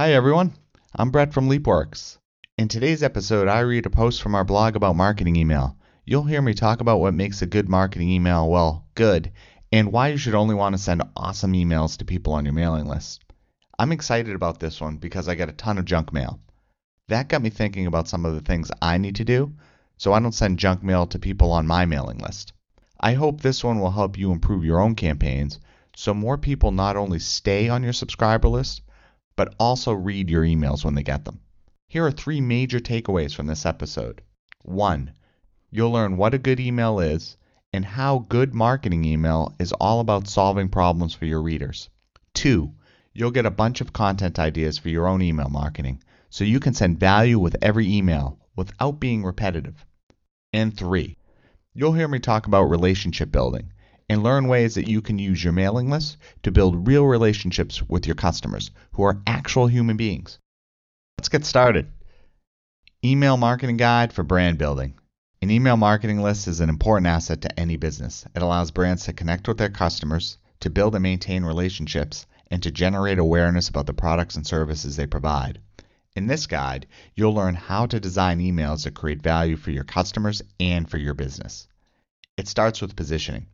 Hi everyone, I'm Brett from LeapWorks. In today's episode, I read a post from our blog about marketing email. You'll hear me talk about what makes a good marketing email, well, good, and why you should only want to send awesome emails to people on your mailing list. I'm excited about this one because I get a ton of junk mail. That got me thinking about some of the things I need to do so I don't send junk mail to people on my mailing list. I hope this one will help you improve your own campaigns so more people not only stay on your subscriber list, but also read your emails when they get them. Here are three major takeaways from this episode. 1. You'll learn what a good email is and how good marketing email is all about solving problems for your readers. 2. You'll get a bunch of content ideas for your own email marketing so you can send value with every email without being repetitive. And 3. You'll hear me talk about relationship building and learn ways that you can use your mailing list to build real relationships with your customers who are actual human beings. Let's get started. Email Marketing Guide for Brand Building. An email marketing list is an important asset to any business. It allows brands to connect with their customers, to build and maintain relationships, and to generate awareness about the products and services they provide. In this guide, you'll learn how to design emails that create value for your customers and for your business. It starts with positioning.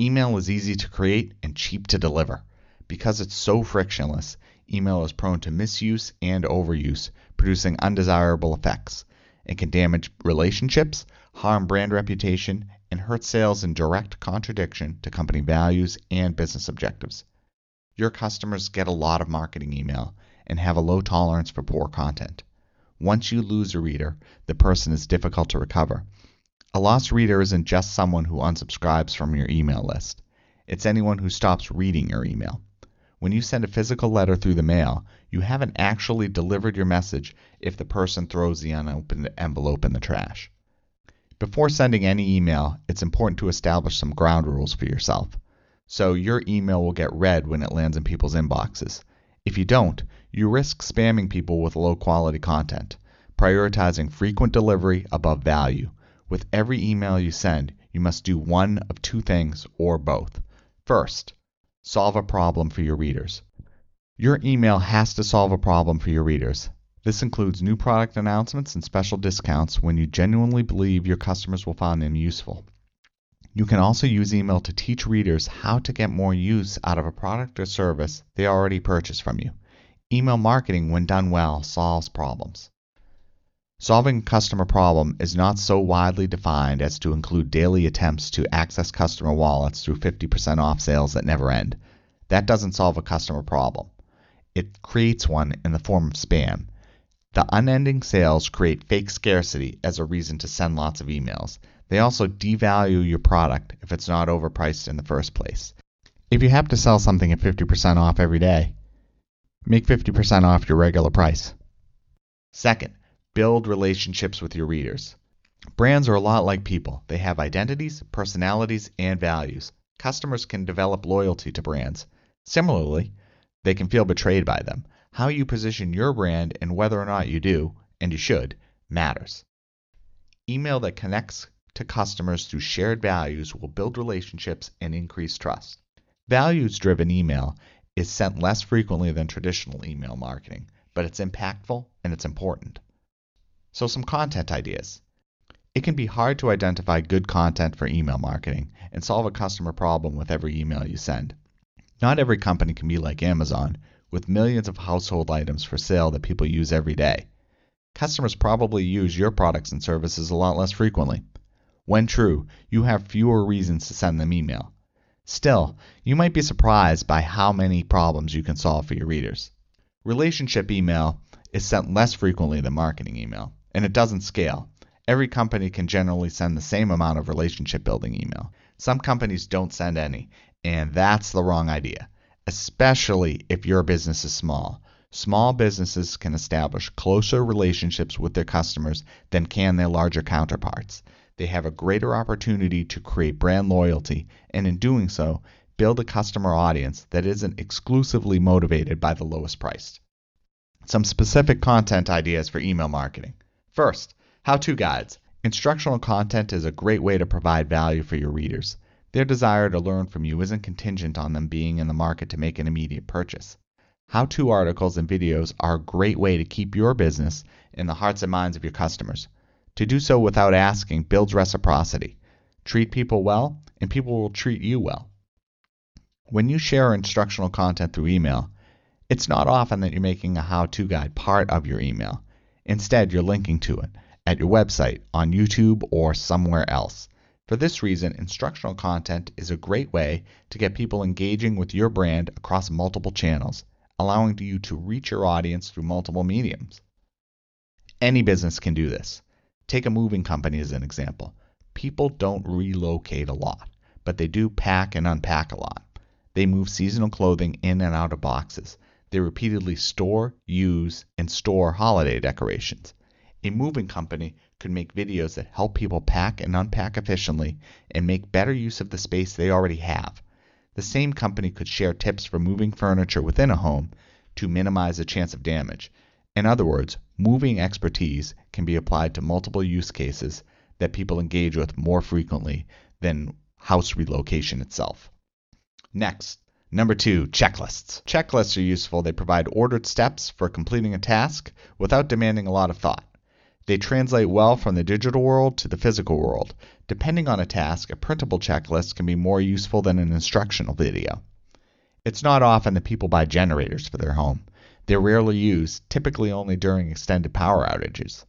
Email is easy to create and cheap to deliver. Because it's so frictionless, email is prone to misuse and overuse, producing undesirable effects. It can damage relationships, harm brand reputation, and hurt sales in direct contradiction to company values and business objectives. Your customers get a lot of marketing email and have a low tolerance for poor content. Once you lose a reader, the person is difficult to recover. A lost reader isn't just someone who unsubscribes from your email list. It's anyone who stops reading your email. When you send a physical letter through the mail, you haven't actually delivered your message if the person throws the unopened envelope in the trash. Before sending any email, it's important to establish some ground rules for yourself. So your email will get read when it lands in people's inboxes. If you don't, you risk spamming people with low quality content, prioritizing frequent delivery above value. With every email you send, you must do one of two things or both. First, Solve a problem for your readers. Your email has to solve a problem for your readers. This includes new product announcements and special discounts when you genuinely believe your customers will find them useful. You can also use email to teach readers how to get more use out of a product or service they already purchased from you. Email marketing, when done well, solves problems. Solving a customer problem is not so widely defined as to include daily attempts to access customer wallets through 50% off sales that never end. That doesn't solve a customer problem. It creates one in the form of spam. The unending sales create fake scarcity as a reason to send lots of emails. They also devalue your product if it's not overpriced in the first place. If you have to sell something at 50% off every day, make 50% off your regular price. Second, build relationships with your readers. Brands are a lot like people. They have identities, personalities, and values. Customers can develop loyalty to brands. Similarly, they can feel betrayed by them. How you position your brand and whether or not you do, and you should, matters. Email that connects to customers through shared values will build relationships and increase trust. Values driven email is sent less frequently than traditional email marketing, but it's impactful and it's important. So, some content ideas. It can be hard to identify good content for email marketing and solve a customer problem with every email you send. Not every company can be like Amazon, with millions of household items for sale that people use every day. Customers probably use your products and services a lot less frequently. When true, you have fewer reasons to send them email. Still, you might be surprised by how many problems you can solve for your readers. Relationship email is sent less frequently than marketing email and it doesn't scale. Every company can generally send the same amount of relationship building email. Some companies don't send any, and that's the wrong idea, especially if your business is small. Small businesses can establish closer relationships with their customers than can their larger counterparts. They have a greater opportunity to create brand loyalty, and in doing so, build a customer audience that isn't exclusively motivated by the lowest price. Some specific content ideas for email marketing. First, how to guides. Instructional content is a great way to provide value for your readers. Their desire to learn from you isn't contingent on them being in the market to make an immediate purchase. How to articles and videos are a great way to keep your business in the hearts and minds of your customers. To do so without asking builds reciprocity. Treat people well, and people will treat you well. When you share instructional content through email, it's not often that you're making a how to guide part of your email. Instead, you're linking to it at your website, on YouTube, or somewhere else. For this reason, instructional content is a great way to get people engaging with your brand across multiple channels, allowing you to reach your audience through multiple mediums. Any business can do this. Take a moving company as an example. People don't relocate a lot, but they do pack and unpack a lot. They move seasonal clothing in and out of boxes. They repeatedly store, use, and store holiday decorations. A moving company could make videos that help people pack and unpack efficiently and make better use of the space they already have. The same company could share tips for moving furniture within a home to minimize the chance of damage. In other words, moving expertise can be applied to multiple use cases that people engage with more frequently than house relocation itself. Next, number two, checklists. Checklists are useful. They provide ordered steps for completing a task without demanding a lot of thought. They translate well from the digital world to the physical world. Depending on a task, a printable checklist can be more useful than an instructional video. It's not often that people buy generators for their home. They're rarely used, typically only during extended power outages.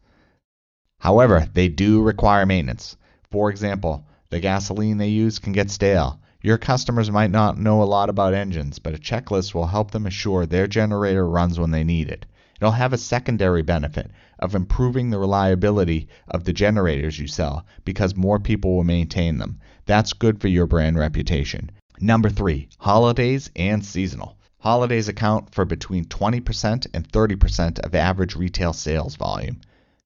However, they do require maintenance. For example, the gasoline they use can get stale. Your customers might not know a lot about engines, but a checklist will help them assure their generator runs when they need it. It'll have a secondary benefit of improving the reliability of the generators you sell because more people will maintain them. That's good for your brand reputation. Number three, holidays and seasonal. Holidays account for between 20% and 30% of average retail sales volume.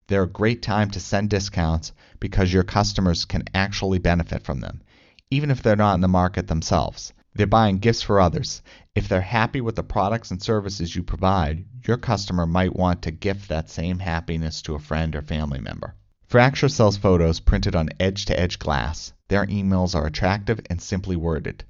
They're a great time to send discounts because your customers can actually benefit from them, even if they're not in the market themselves. They're buying gifts for others. If they're happy with the products and services you provide, your customer might want to gift that same happiness to a friend or family member. Fracture sells photos printed on edge to edge glass. Their emails are attractive and simply worded.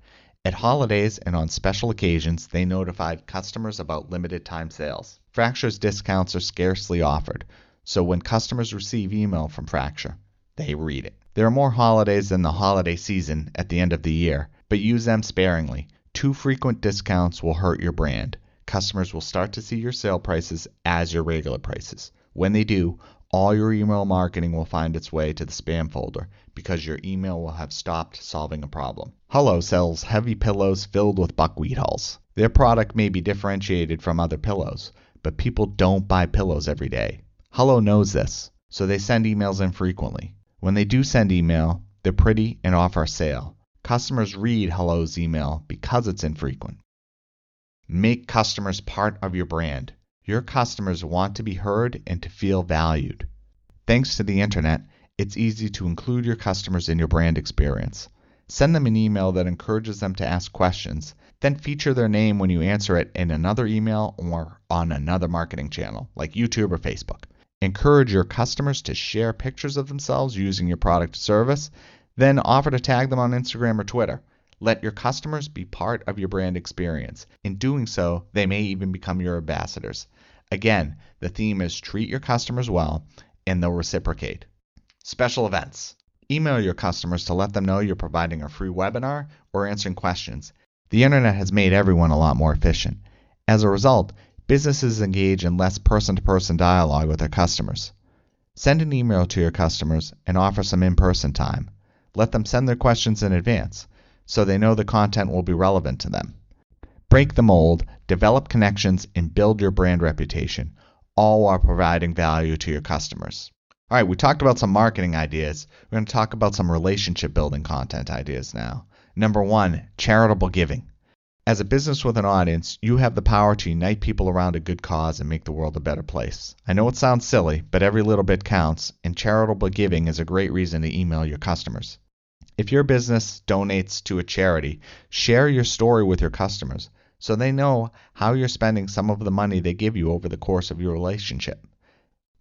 At holidays and on special occasions, they notified customers about limited time sales. Fracture's discounts are scarcely offered, so when customers receive email from Fracture, they read it. There are more holidays than the holiday season at the end of the year, but use them sparingly. Too frequent discounts will hurt your brand. Customers will start to see your sale prices as your regular prices. When they do, all your email marketing will find its way to the spam folder because your email will have stopped solving a problem. Hullo sells heavy pillows filled with buckwheat hulls. Their product may be differentiated from other pillows, but people don't buy pillows every day. Hullo knows this, so they send emails infrequently. When they do send email, they're pretty and offer a sale. Customers read Hullo's email because it's infrequent. Make customers part of your brand. Your customers want to be heard and to feel valued. Thanks to the internet, it's easy to include your customers in your brand experience. Send them an email that encourages them to ask questions, then feature their name when you answer it in another email or on another marketing channel like YouTube or Facebook. Encourage your customers to share pictures of themselves using your product or service then offer to tag them on Instagram or Twitter. Let your customers be part of your brand experience. In doing so, they may even become your ambassadors. Again, the theme is treat your customers well and they'll reciprocate. Special events. Email your customers to let them know you're providing a free webinar or answering questions. The internet has made everyone a lot more efficient. As a result, businesses engage in less person to person dialogue with their customers. Send an email to your customers and offer some in person time. Let them send their questions in advance so they know the content will be relevant to them. Break the mold, develop connections, and build your brand reputation, all while providing value to your customers. All right, we talked about some marketing ideas. We're going to talk about some relationship building content ideas now. Number one, charitable giving. As a business with an audience, you have the power to unite people around a good cause and make the world a better place. I know it sounds silly, but every little bit counts, and charitable giving is a great reason to email your customers. If your business donates to a charity, share your story with your customers so they know how you're spending some of the money they give you over the course of your relationship.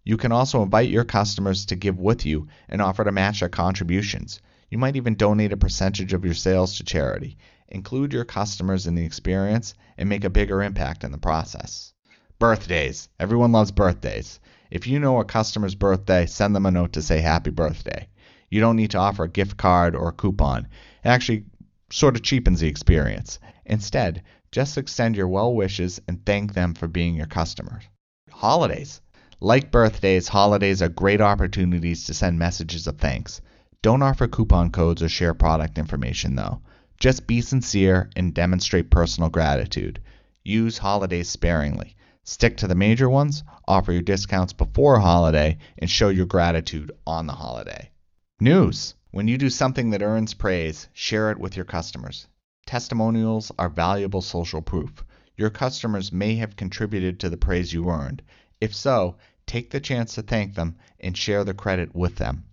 You can also invite your customers to give with you and offer to match their contributions. You might even donate a percentage of your sales to charity. Include your customers in the experience, and make a bigger impact in the process. Birthdays. Everyone loves birthdays. If you know a customer's birthday, send them a note to say happy birthday. You don't need to offer a gift card or a coupon. It actually sort of cheapens the experience. Instead, just extend your well wishes and thank them for being your customers. Holidays. Like birthdays, holidays are great opportunities to send messages of thanks. Don't offer coupon codes or share product information though. Just be sincere and demonstrate personal gratitude. Use holidays sparingly. Stick to the major ones, offer your discounts before a holiday, and show your gratitude on the holiday. News. When you do something that earns praise, share it with your customers. Testimonials are valuable social proof. Your customers may have contributed to the praise you earned. If so, take the chance to thank them and share the credit with them.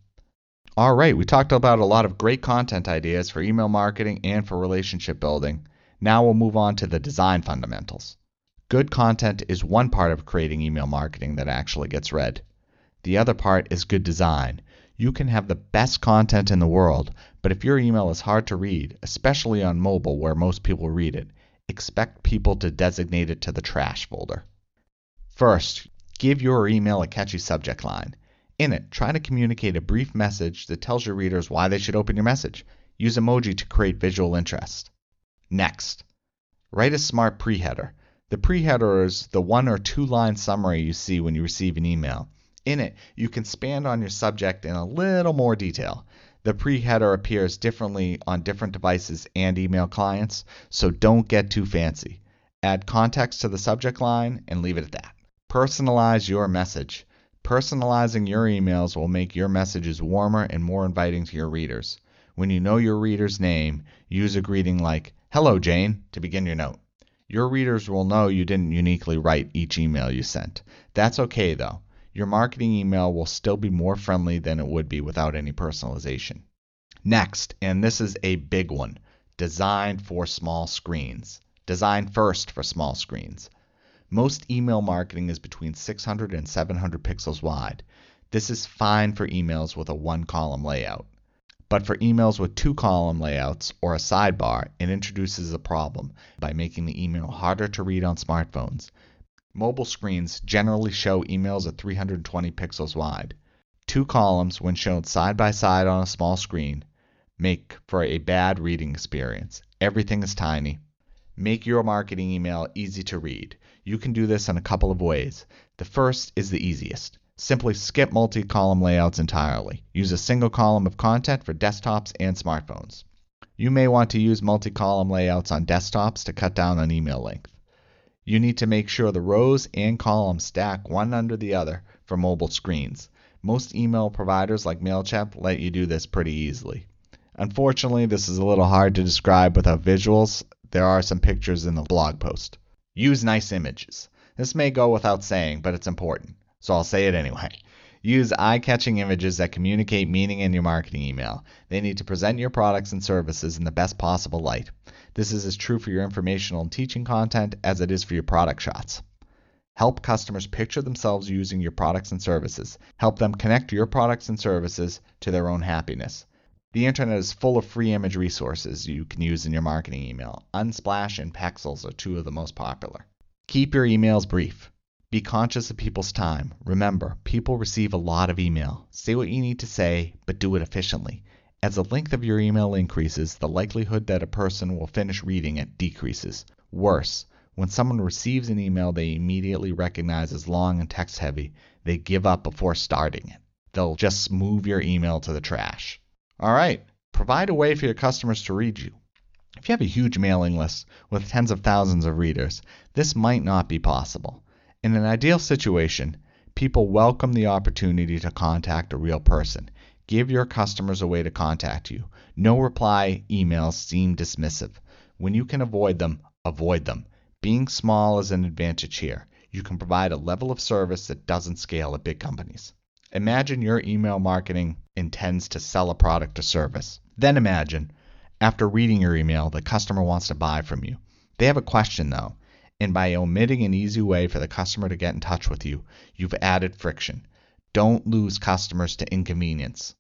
All right, we talked about a lot of great content ideas for email marketing and for relationship building. Now we'll move on to the design fundamentals. Good content is one part of creating email marketing that actually gets read. The other part is good design. You can have the best content in the world, but if your email is hard to read, especially on mobile where most people read it, expect people to designate it to the trash folder. First, give your email a catchy subject line. In it, try to communicate a brief message that tells your readers why they should open your message. Use emoji to create visual interest. Next, write a smart pre-header. The pre-header is the one or two line summary you see when you receive an email. In it, you can expand on your subject in a little more detail. The pre-header appears differently on different devices and email clients, so don't get too fancy. Add context to the subject line and leave it at that. Personalize your message. Personalizing your emails will make your messages warmer and more inviting to your readers. When you know your reader's name, use a greeting like, Hello, Jane, to begin your note. Your readers will know you didn't uniquely write each email you sent. That's okay though. Your marketing email will still be more friendly than it would be without any personalization. Next, and this is a big one, design for small screens. Design first for small screens. Most email marketing is between 600 and 700 pixels wide. This is fine for emails with a one column layout. But for emails with two column layouts or a sidebar, it introduces a problem by making the email harder to read on smartphones. Mobile screens generally show emails at 320 pixels wide. Two columns, when shown side by side on a small screen, make for a bad reading experience. Everything is tiny. Make your marketing email easy to read. You can do this in a couple of ways. The first is the easiest. Simply skip multi-column layouts entirely. Use a single column of content for desktops and smartphones. You may want to use multi-column layouts on desktops to cut down on email length. You need to make sure the rows and columns stack one under the other for mobile screens. Most email providers like MailChimp let you do this pretty easily. Unfortunately, this is a little hard to describe without visuals. There are some pictures in the blog post. Use nice images. This may go without saying, but it's important so I'll say it anyway. Use eye catching images that communicate meaning in your marketing email. They need to present your products and services in the best possible light. This is as true for your informational and teaching content as it is for your product shots. Help customers picture themselves using your products and services. Help them connect your products and services to their own happiness. The internet is full of free image resources you can use in your marketing email. Unsplash and Pexels are two of the most popular. Keep your emails brief. Be conscious of people's time. Remember, people receive a lot of email. Say what you need to say, but do it efficiently. As the length of your email increases, the likelihood that a person will finish reading it decreases. Worse, when someone receives an email they immediately recognize as long and text heavy, they give up before starting it. They'll just move your email to the trash. All right, provide a way for your customers to read you. If you have a huge mailing list with tens of thousands of readers, this might not be possible. In an ideal situation, people welcome the opportunity to contact a real person. Give your customers a way to contact you. No reply emails seem dismissive. When you can avoid them, avoid them. Being small is an advantage here. You can provide a level of service that doesn't scale at big companies. Imagine your email marketing intends to sell a product or service. Then imagine, after reading your email, the customer wants to buy from you. They have a question though and by omitting an easy way for the customer to get in touch with you, you've added friction. Don't lose customers to inconvenience.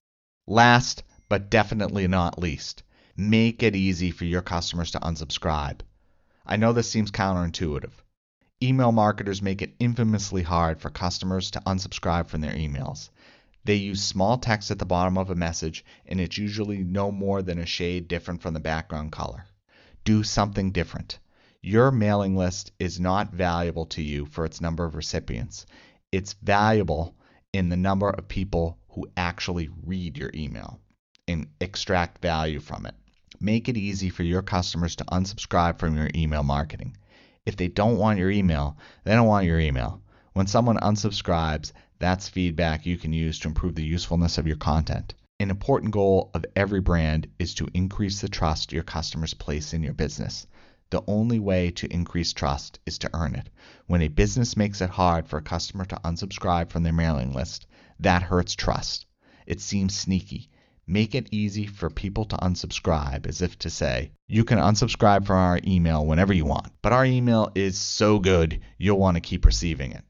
Last, but definitely not least, Make it easy for your customers to unsubscribe. I know this seems counterintuitive. Email marketers make it infamously hard for customers to unsubscribe from their emails. They use small text at the bottom of a message, and it's usually no more than a shade different from the background color. Do something different. Your mailing list is not valuable to you for its number of recipients. It's valuable in the number of people who actually read your email and extract value from it. Make it easy for your customers to unsubscribe from your email marketing. If they don't want your email, they don't want your email. When someone unsubscribes, that's feedback you can use to improve the usefulness of your content. An important goal of every brand is to increase the trust your customers place in your business. The only way to increase trust is to earn it. When a business makes it hard for a customer to unsubscribe from their mailing list, that hurts trust. It seems sneaky. Make it easy for people to unsubscribe, as if to say, you can unsubscribe from our email whenever you want, but our email is so good you'll want to keep receiving it.